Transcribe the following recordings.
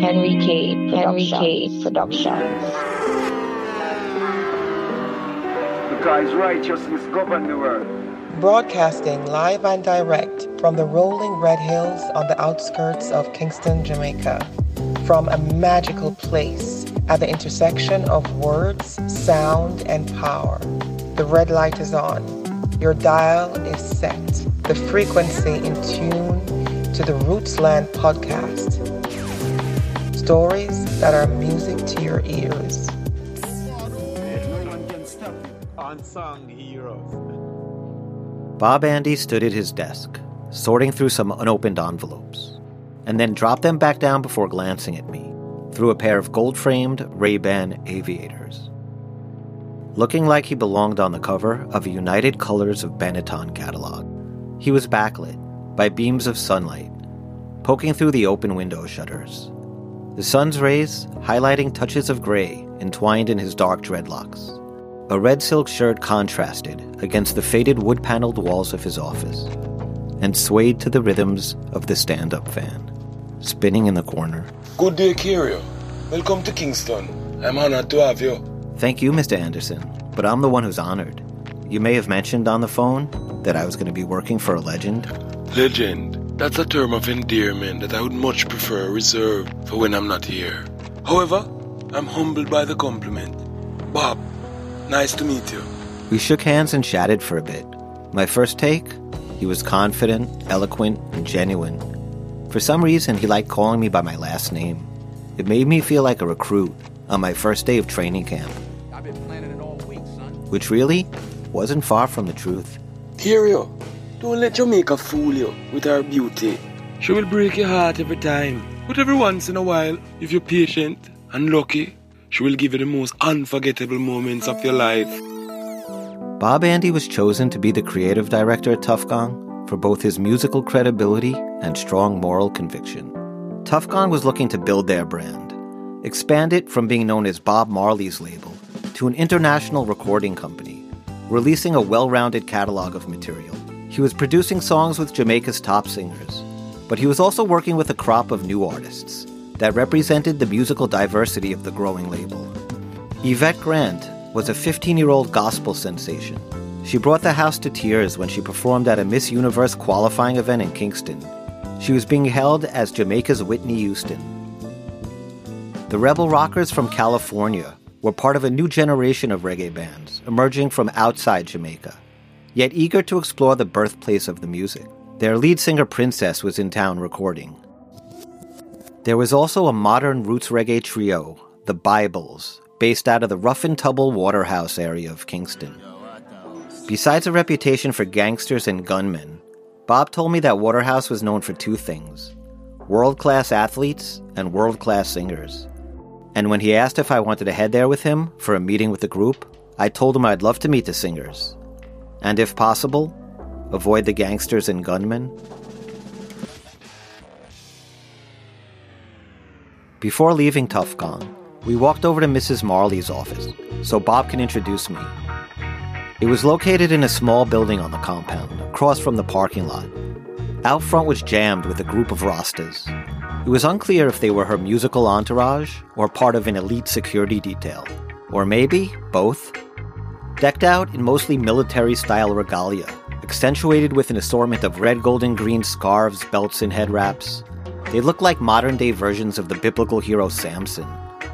Henry K. Henry K. Productions. Because righteousness govern the world. Broadcasting live and direct from the rolling red hills on the outskirts of Kingston, Jamaica. From a magical place at the intersection of words, sound, and power. The red light is on. Your dial is set. The frequency in tune to the Rootsland podcast. Stories that are music to your ears. Bob Andy stood at his desk, sorting through some unopened envelopes, and then dropped them back down before glancing at me through a pair of gold-framed Ray-Ban aviators. Looking like he belonged on the cover of a United Colors of Benetton catalog, he was backlit by beams of sunlight poking through the open window shutters. The sun's rays highlighting touches of gray entwined in his dark dreadlocks. A red silk shirt contrasted against the faded wood paneled walls of his office and swayed to the rhythms of the stand up fan, spinning in the corner. Good day, Curio. Welcome to Kingston. I'm honored to have you. Thank you, Mr. Anderson, but I'm the one who's honored. You may have mentioned on the phone that I was going to be working for a legend. Legend. That's a term of endearment that I would much prefer reserved for when I'm not here. However, I'm humbled by the compliment. Bob, nice to meet you. We shook hands and chatted for a bit. My first take, he was confident, eloquent, and genuine. For some reason, he liked calling me by my last name. It made me feel like a recruit on my first day of training camp. I've been planning it all week, son. Which really wasn't far from the truth. Curio, don't let Jamaica fool you with her beauty. She will break your heart every time. But every once in a while, if you're patient and lucky, she will give you the most unforgettable moments of your life. Bob Andy was chosen to be the creative director at Tuff Gong for both his musical credibility and strong moral conviction. Tuff Gong was looking to build their brand, expand it from being known as Bob Marley's label to an international recording company, releasing a well rounded catalog of material. He was producing songs with Jamaica's top singers, but he was also working with a crop of new artists that represented the musical diversity of the growing label. Yvette Grant was a 15 year old gospel sensation. She brought the house to tears when she performed at a Miss Universe qualifying event in Kingston. She was being held as Jamaica's Whitney Houston. The Rebel Rockers from California were part of a new generation of reggae bands emerging from outside Jamaica, yet eager to explore the birthplace of the music. Their lead singer Princess was in town recording. There was also a modern roots reggae trio, the Bibles, based out of the Rough and Tumble Waterhouse area of Kingston. Besides a reputation for gangsters and gunmen, Bob told me that Waterhouse was known for two things world class athletes and world class singers. And when he asked if I wanted to head there with him for a meeting with the group, I told him I'd love to meet the singers. And if possible, avoid the gangsters and gunmen. Before leaving Tuff Gong, we walked over to Mrs. Marley's office so Bob can introduce me. It was located in a small building on the compound, across from the parking lot. Out front was jammed with a group of Rastas. It was unclear if they were her musical entourage or part of an elite security detail, or maybe both. Decked out in mostly military style regalia, accentuated with an assortment of red, gold, and green scarves, belts, and head wraps, they looked like modern day versions of the biblical hero Samson.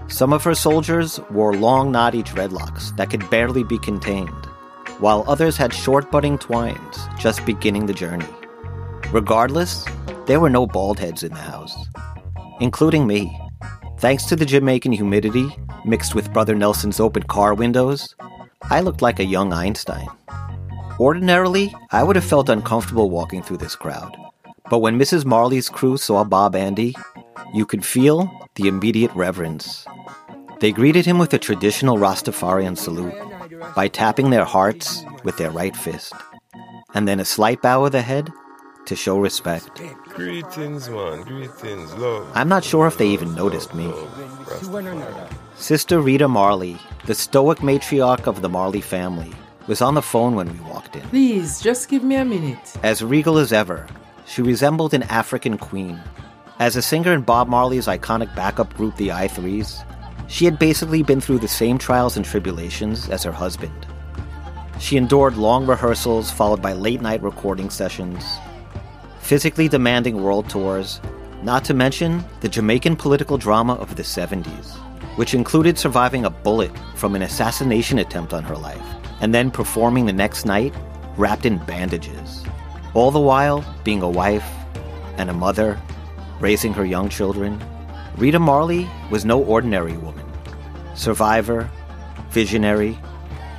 Some of her soldiers wore long, knotty dreadlocks that could barely be contained, while others had short, budding twines just beginning the journey. Regardless, there were no bald heads in the house, including me. Thanks to the Jamaican humidity mixed with Brother Nelson's open car windows, I looked like a young Einstein. Ordinarily, I would have felt uncomfortable walking through this crowd, but when Mrs. Marley's crew saw Bob Andy, you could feel the immediate reverence. They greeted him with a traditional Rastafarian salute by tapping their hearts with their right fist, and then a slight bow of the head to show respect. Greetings, man. Greetings, love. I'm not sure if they even noticed me. Sister Rita Marley, the stoic matriarch of the Marley family, was on the phone when we walked in. Please, just give me a minute. As regal as ever, she resembled an African queen. As a singer in Bob Marley's iconic backup group, the I Threes, she had basically been through the same trials and tribulations as her husband. She endured long rehearsals followed by late night recording sessions, physically demanding world tours, not to mention the Jamaican political drama of the 70s, which included surviving a bullet from an assassination attempt on her life and then performing the next night wrapped in bandages. All the while being a wife and a mother, raising her young children. Rita Marley was no ordinary woman. Survivor, visionary,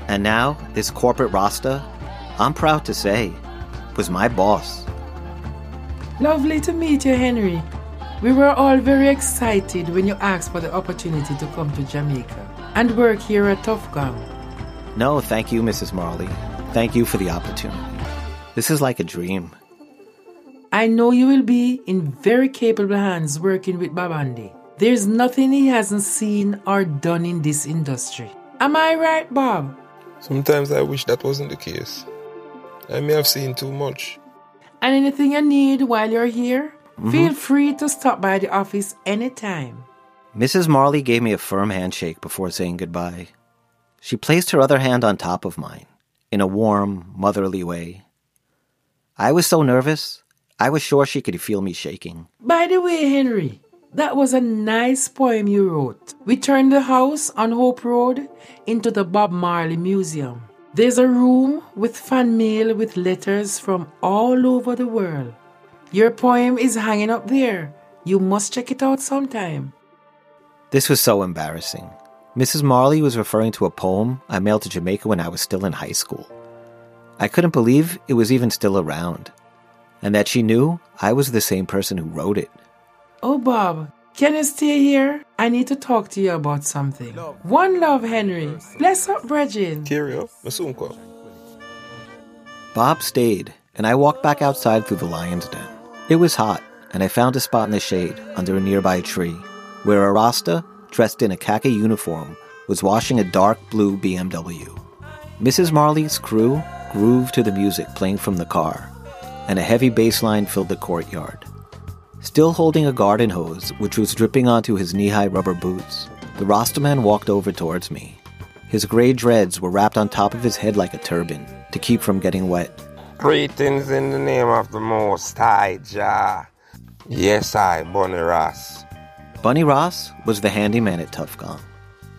and now this corporate Rasta, I'm proud to say, was my boss. Lovely to meet you, Henry. We were all very excited when you asked for the opportunity to come to Jamaica and work here at Tuff Gong. No, thank you, Mrs. Marley. Thank you for the opportunity. This is like a dream. I know you will be in very capable hands working with Bob Andy. There's nothing he hasn't seen or done in this industry. Am I right, Bob? Sometimes I wish that wasn't the case. I may have seen too much. And anything you need while you're here, mm-hmm. feel free to stop by the office anytime. Mrs. Marley gave me a firm handshake before saying goodbye. She placed her other hand on top of mine, in a warm, motherly way. I was so nervous, I was sure she could feel me shaking. By the way, Henry, that was a nice poem you wrote. We turned the house on Hope Road into the Bob Marley Museum. There's a room with fan mail with letters from all over the world. Your poem is hanging up there. You must check it out sometime. This was so embarrassing. Mrs. Marley was referring to a poem I mailed to Jamaica when I was still in high school. I couldn't believe it was even still around, and that she knew I was the same person who wrote it. Oh, Bob, can you stay here? I need to talk to you about something. One love, Henry. Bless up, Bridget. Curio, Bob stayed, and I walked back outside through the lion's den. It was hot, and I found a spot in the shade under a nearby tree, where a Rasta dressed in a khaki uniform, was washing a dark blue BMW. Mrs. Marley's crew grooved to the music playing from the car, and a heavy bass line filled the courtyard. Still holding a garden hose, which was dripping onto his knee high rubber boots, the Rastaman walked over towards me. His gray dreads were wrapped on top of his head like a turban to keep from getting wet. Greetings in the name of the Most High Jah. Yes, I, Bunny Ross. Bunny Ross was the handyman at Tuff Gong.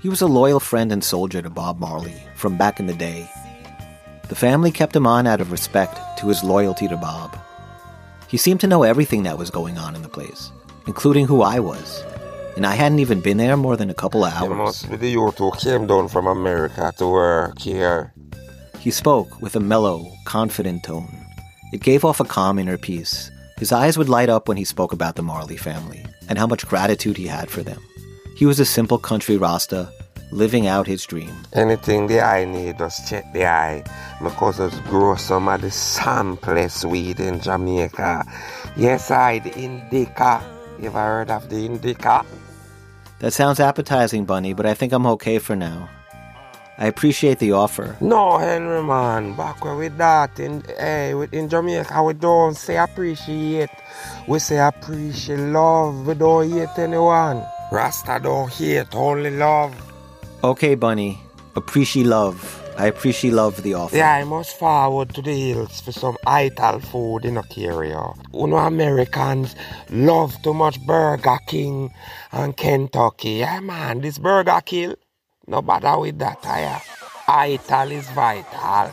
He was a loyal friend and soldier to Bob Marley from back in the day. The family kept him on out of respect to his loyalty to Bob. He seemed to know everything that was going on in the place, including who I was. And I hadn't even been there more than a couple of hours. It must be the youth who came down from America to work here. He spoke with a mellow, confident tone. It gave off a calm inner peace his eyes would light up when he spoke about the Marley family and how much gratitude he had for them. He was a simple country Rasta living out his dream. Anything the eye need, just check the eye. Because us grow some of the samplest weed in Jamaica. Yes, I, the indica. You ever heard of the indica? That sounds appetizing, Bunny, but I think I'm okay for now. I appreciate the offer. No, Henry, man. Back where we that in, eh, hey, in Jamaica, we don't say appreciate. We say appreciate love. We don't hate anyone. Rasta don't hate, only love. Okay, Bunny. Appreciate love. I appreciate love the offer. Yeah, I must forward to the hills for some ital food in a carrier. You know, Americans love too much Burger King and Kentucky. Yeah, man, this Burger Kill no bother with that, I Vital is vital.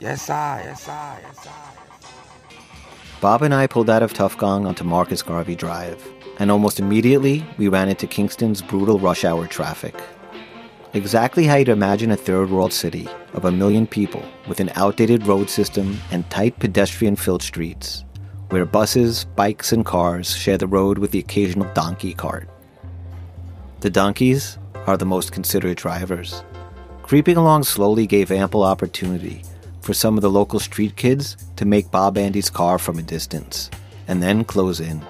Yes, sir, yes, sir, yes, sir. Bob and I pulled out of Gong onto Marcus Garvey Drive, and almost immediately we ran into Kingston's brutal rush hour traffic. Exactly how you'd imagine a third world city of a million people with an outdated road system and tight pedestrian filled streets, where buses, bikes, and cars share the road with the occasional donkey cart. The donkeys, are the most considerate drivers. Creeping along slowly gave ample opportunity for some of the local street kids to make Bob Andy's car from a distance, and then close in.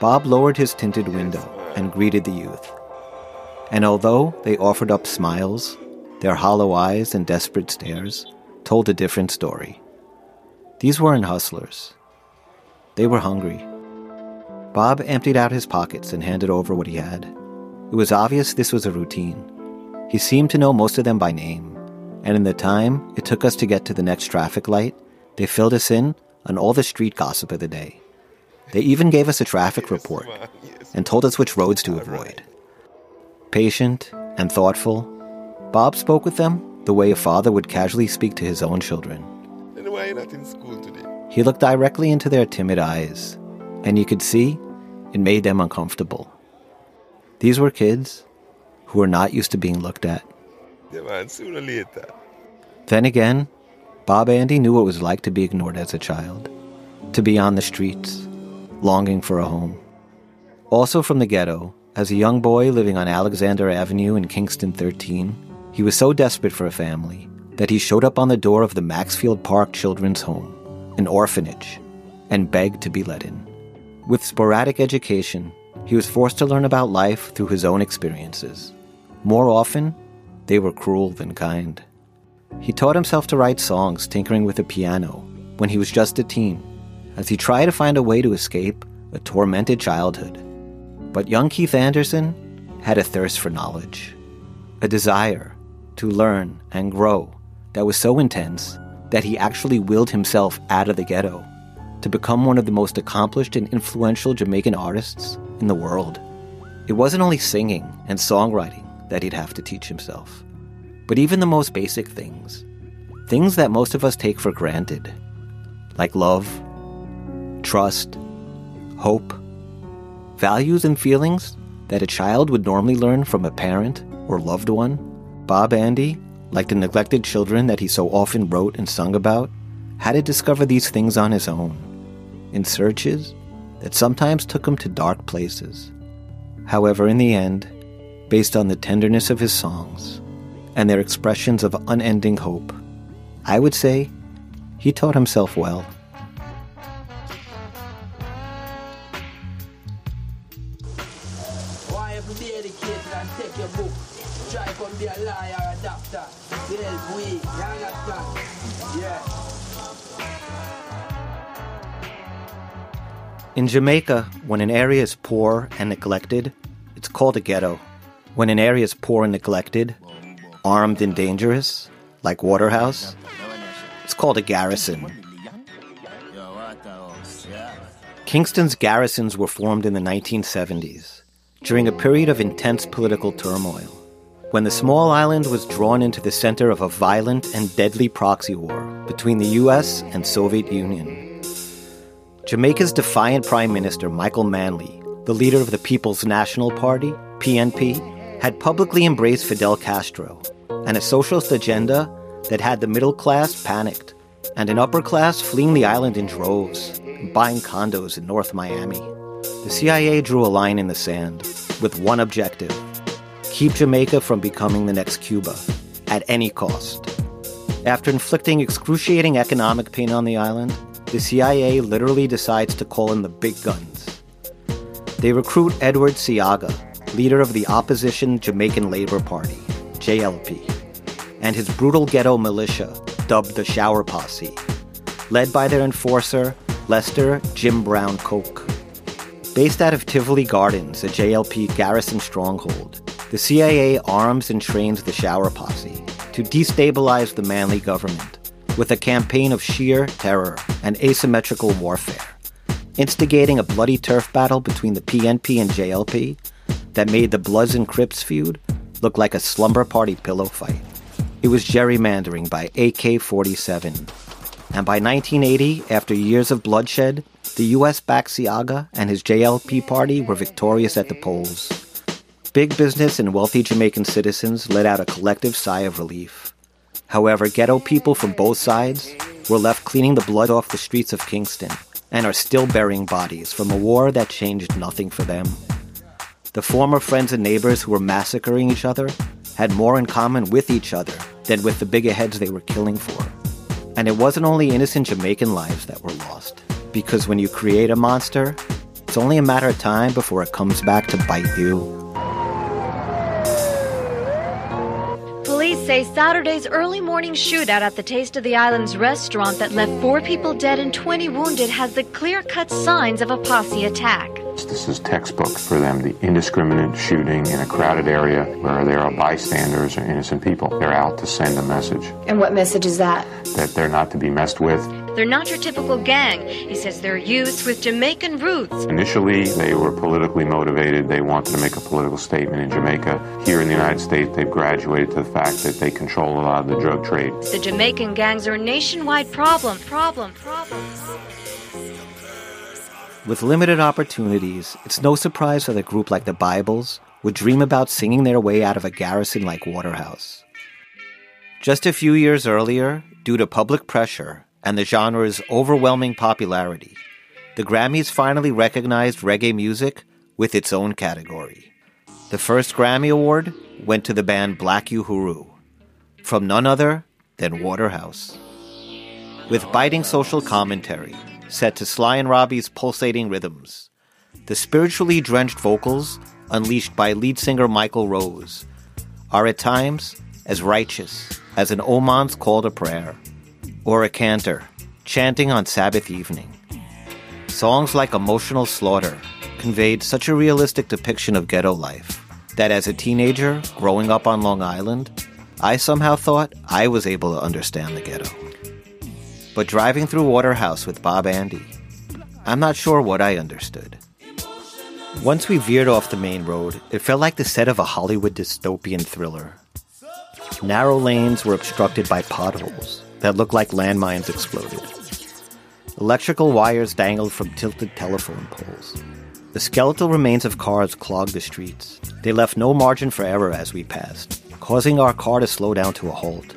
Bob lowered his tinted window and greeted the youth. And although they offered up smiles, their hollow eyes and desperate stares told a different story. These weren't hustlers. They were hungry. Bob emptied out his pockets and handed over what he had. It was obvious this was a routine. He seemed to know most of them by name, and in the time it took us to get to the next traffic light, they filled us in on all the street gossip of the day. They even gave us a traffic report and told us which roads to avoid. Patient and thoughtful, Bob spoke with them the way a father would casually speak to his own children. Then why not in school today? He looked directly into their timid eyes, and you could see it made them uncomfortable. These were kids who were not used to being looked at. Sooner or later. Then again, Bob Andy knew what it was like to be ignored as a child, to be on the streets, longing for a home. Also from the ghetto, as a young boy living on Alexander Avenue in Kingston 13, he was so desperate for a family that he showed up on the door of the Maxfield Park Children's Home, an orphanage, and begged to be let in. With sporadic education, he was forced to learn about life through his own experiences. More often, they were cruel than kind. He taught himself to write songs tinkering with a piano when he was just a teen, as he tried to find a way to escape a tormented childhood. But young Keith Anderson had a thirst for knowledge, a desire to learn and grow that was so intense that he actually willed himself out of the ghetto to become one of the most accomplished and influential Jamaican artists in the world. It wasn't only singing and songwriting that he'd have to teach himself, but even the most basic things. Things that most of us take for granted, like love, trust, hope, values and feelings that a child would normally learn from a parent or loved one. Bob Andy, like the neglected children that he so often wrote and sung about, had to discover these things on his own, in searches that sometimes took him to dark places. However, in the end, based on the tenderness of his songs and their expressions of unending hope, I would say he taught himself well. Why In Jamaica, when an area is poor and neglected, it's called a ghetto. When an area is poor and neglected, armed and dangerous, like Waterhouse, it's called a garrison. Kingston's garrisons were formed in the 1970s, during a period of intense political turmoil, when the small island was drawn into the center of a violent and deadly proxy war between the US and Soviet Union. Jamaica's defiant Prime Minister Michael Manley, the leader of the People's National Party, PNP, had publicly embraced Fidel Castro and a socialist agenda that had the middle class panicked and an upper class fleeing the island in droves buying condos in North Miami. The CIA drew a line in the sand with one objective keep Jamaica from becoming the next Cuba at any cost. After inflicting excruciating economic pain on the island, the CIA literally decides to call in the big guns. They recruit Edward Seaga, leader of the opposition Jamaican Labor Party, JLP, and his brutal ghetto militia, dubbed the Shower Posse, led by their enforcer, Lester Jim Brown Coke. Based out of Tivoli Gardens, a JLP garrison stronghold, the CIA arms and trains the Shower Posse to destabilize the Manley government with a campaign of sheer terror and asymmetrical warfare, instigating a bloody turf battle between the PNP and JLP that made the Bloods and Crips feud look like a slumber party pillow fight. It was gerrymandering by AK 47. And by 1980, after years of bloodshed, the US backed Seaga and his JLP party were victorious at the polls. Big business and wealthy Jamaican citizens let out a collective sigh of relief. However, ghetto people from both sides were left cleaning the blood off the streets of Kingston and are still burying bodies from a war that changed nothing for them. The former friends and neighbors who were massacring each other had more in common with each other than with the bigger heads they were killing for. And it wasn't only innocent Jamaican lives that were lost, because when you create a monster, it's only a matter of time before it comes back to bite you. Say Saturday's early morning shootout at the Taste of the Islands restaurant that left four people dead and 20 wounded has the clear cut signs of a posse attack. This is textbook for them, the indiscriminate shooting in a crowded area where there are bystanders or innocent people. They're out to send a message And what message is that? that they're not to be messed with. They're not your typical gang. He says they're youths with Jamaican roots. Initially, they were politically motivated. They wanted to make a political statement in Jamaica. Here in the United States, they've graduated to the fact that they control a lot of the drug trade. The Jamaican gangs are a nationwide problem. Problem. Problem. With limited opportunities, it's no surprise that a group like the Bibles would dream about singing their way out of a garrison like Waterhouse. Just a few years earlier, due to public pressure and the genre's overwhelming popularity, the Grammys finally recognized reggae music with its own category. The first Grammy Award went to the band Black Uhuru, from none other than Waterhouse. With biting social commentary, set to Sly and Robbie's pulsating rhythms, the spiritually drenched vocals, unleashed by lead singer Michael Rose, are at times as righteous as an imam's call to prayer, or a cantor chanting on Sabbath evening. Songs like Emotional Slaughter conveyed such a realistic depiction of ghetto life that as a teenager growing up on Long Island, I somehow thought I was able to understand the ghetto. But driving through Waterhouse with Bob Andy, I'm not sure what I understood. Once we veered off the main road, it felt like the set of a Hollywood dystopian thriller. Narrow lanes were obstructed by potholes that looked like landmines exploded. Electrical wires dangled from tilted telephone poles. The skeletal remains of cars clogged the streets. They left no margin for error as we passed, causing our car to slow down to a halt.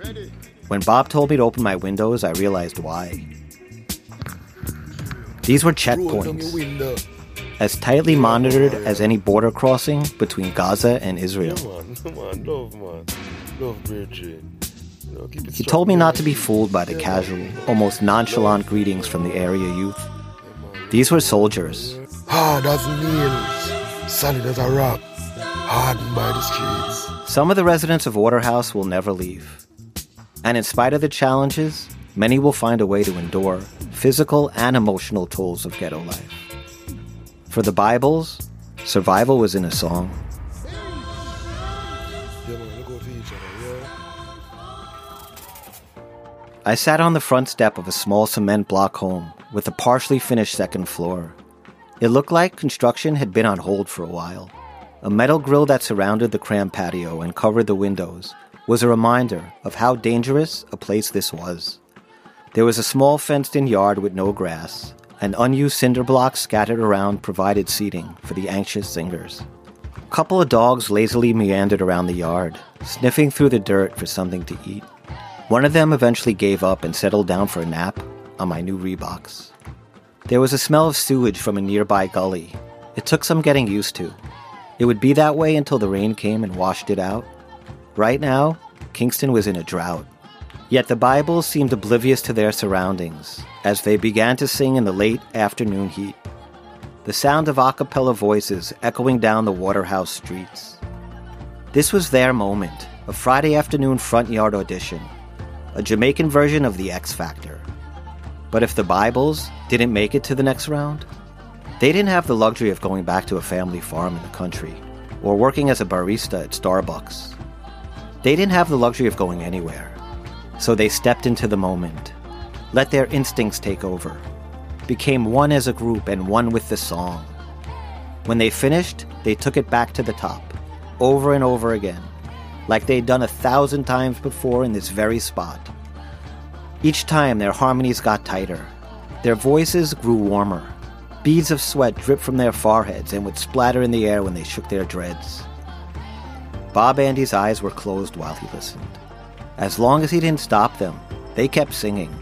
When Bob told me to open my windows, I realized why. These were checkpoints, as tightly monitored as any border crossing between Gaza and Israel. Man, man, love, man. Love, Bridget. He told me not to be fooled by the casual, almost nonchalant greetings from the area youth. These were soldiers, Hard as nails, solid as a rock, hardened by the streets. Some of the residents of Waterhouse will never leave. And in spite of the challenges, many will find a way to endure physical and emotional tolls of ghetto life. For the Bibles, survival was in a song. I sat on the front step of a small cement block home with a partially finished second floor. It looked like construction had been on hold for a while. A metal grill that surrounded the cramped patio and covered the windows was a reminder of how dangerous a place this was. There was a small fenced in yard with no grass, and unused cinder blocks scattered around provided seating for the anxious singers. A couple of dogs lazily meandered around the yard, sniffing through the dirt for something to eat. One of them eventually gave up and settled down for a nap on my new Reeboks. There was a smell of sewage from a nearby gully. It took some getting used to. It would be that way until the rain came and washed it out. Right now, Kingston was in a drought. Yet the Bibles seemed oblivious to their surroundings as they began to sing in the late afternoon heat. The sound of a cappella voices echoing down the Waterhouse streets. This was their moment, a Friday afternoon front yard audition, a Jamaican version of the X Factor. But if the Bibles didn't make it to the next round, they didn't have the luxury of going back to a family farm in the country or working as a barista at Starbucks. They didn't have the luxury of going anywhere. So they stepped into the moment, let their instincts take over, became one as a group and one with the song. When they finished, they took it back to the top, over and over again, like they'd done a thousand times before in this very spot. Each time their harmonies got tighter, their voices grew warmer. Beads of sweat dripped from their foreheads and would splatter in the air when they shook their dreads. Bob Andy's eyes were closed while he listened. As long as he didn't stop them, they kept singing.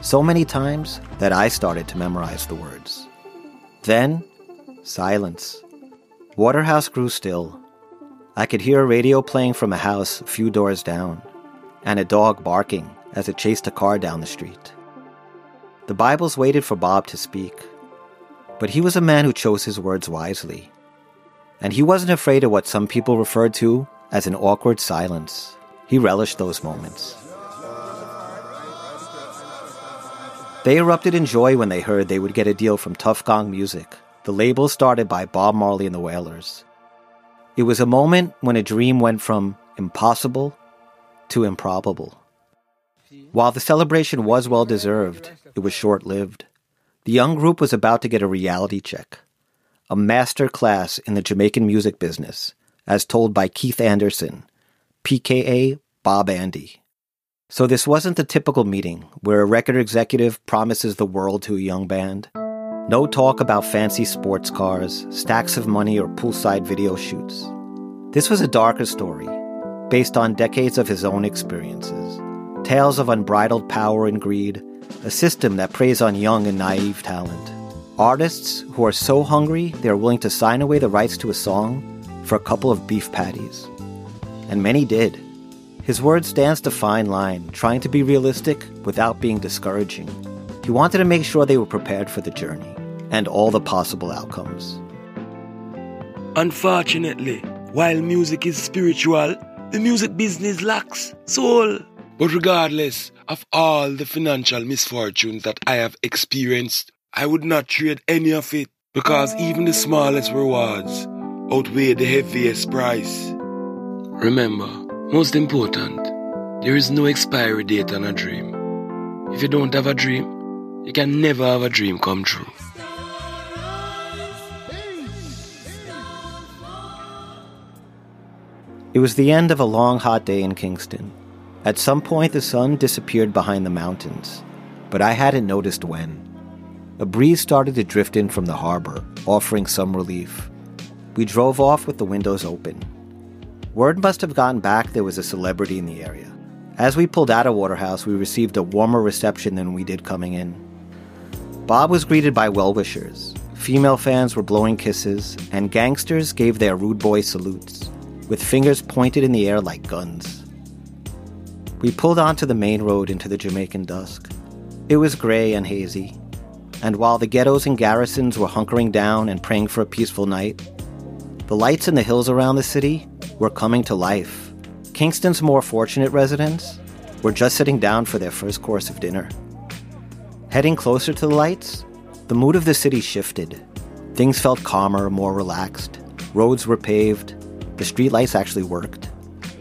So many times that I started to memorize the words. Then, silence. Waterhouse grew still. I could hear a radio playing from a house a few doors down, and a dog barking as it chased a car down the street. The Bibles waited for Bob to speak, but he was a man who chose his words wisely. And he wasn't afraid of what some people referred to as an awkward silence. He relished those moments. They erupted in joy when they heard they would get a deal from Tuff Gong Music, the label started by Bob Marley and the Wailers. It was a moment when a dream went from impossible to improbable. While the celebration was well deserved, it was short lived. The young group was about to get a reality check, a master class in the Jamaican music business, as told by Keith Anderson, PKA Bob Andy. So this wasn't the typical meeting where a record executive promises the world to a young band. No talk about fancy sports cars, stacks of money, or poolside video shoots. This was a darker story, based on decades of his own experiences. Tales of unbridled power and greed, a system that preys on young and naive talent. Artists who are so hungry they're willing to sign away the rights to a song for a couple of beef patties. And many did. His words danced a fine line, trying to be realistic without being discouraging. He wanted to make sure they were prepared for the journey and all the possible outcomes. Unfortunately, while music is spiritual, the music business lacks soul. But regardless of all the financial misfortunes that I have experienced, I would not trade any of it because even the smallest rewards outweigh the heaviest price. Remember, most important, there is no expiry date on a dream. If you don't have a dream, you can never have a dream come true. It was the end of a long, hot day in Kingston. At some point, the sun disappeared behind the mountains, but I hadn't noticed when. A breeze started to drift in from the harbor, offering some relief. We drove off with the windows open. Word must have gotten back there was a celebrity in the area. As we pulled out of Waterhouse, we received a warmer reception than we did coming in. Bob was greeted by well wishers. Female fans were blowing kisses, and gangsters gave their rude boy salutes, with fingers pointed in the air like guns. We pulled onto the main road into the Jamaican dusk. It was gray and hazy, and while the ghettos and garrisons were hunkering down and praying for a peaceful night, the lights in the hills around the city were coming to life. Kingston's more fortunate residents were just sitting down for their first course of dinner. Heading closer to the lights, the mood of the city shifted. Things felt calmer, more relaxed. Roads were paved. The streetlights actually worked.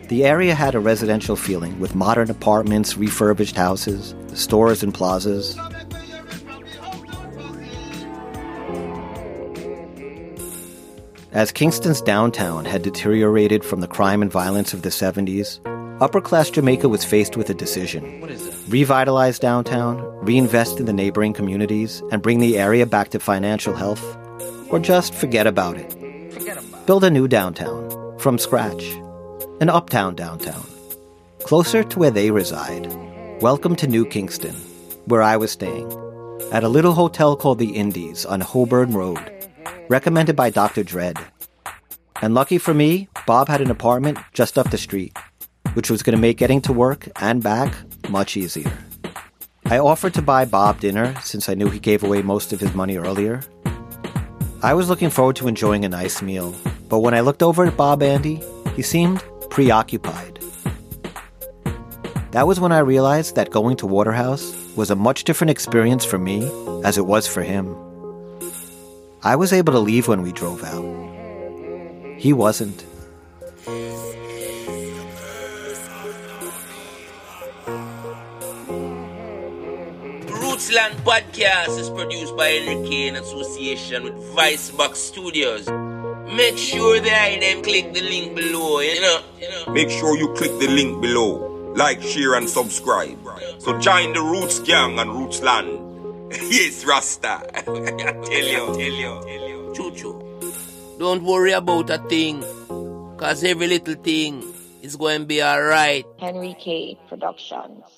The area had a residential feeling with modern apartments, refurbished houses, stores, and plazas. As Kingston's downtown had deteriorated from the crime and violence of the 70s, upper class Jamaica was faced with a decision revitalize downtown, reinvest in the neighboring communities, and bring the area back to financial health, or just forget about it. Build a new downtown from scratch, an uptown downtown, closer to where they reside. Welcome to New Kingston, where I was staying, at a little hotel called the Indies on Holborn Road recommended by Dr. Dread. And lucky for me, Bob had an apartment just up the street, which was going to make getting to work and back much easier. I offered to buy Bob dinner since I knew he gave away most of his money earlier. I was looking forward to enjoying a nice meal, but when I looked over at Bob Andy, he seemed preoccupied. That was when I realized that going to Waterhouse was a much different experience for me as it was for him. I was able to leave when we drove out. He wasn't. Rootsland Podcast is produced by Henry K in association with Vicebox Studios. Make sure that them click the link below, you know, you know. Make sure you click the link below. Like, share, and subscribe. So join the Roots Gang and Rootsland. yes, Rasta. tell you, tell you, tell you. Choo choo. Don't worry about a thing, cause every little thing is going to be alright. Henry K. Productions.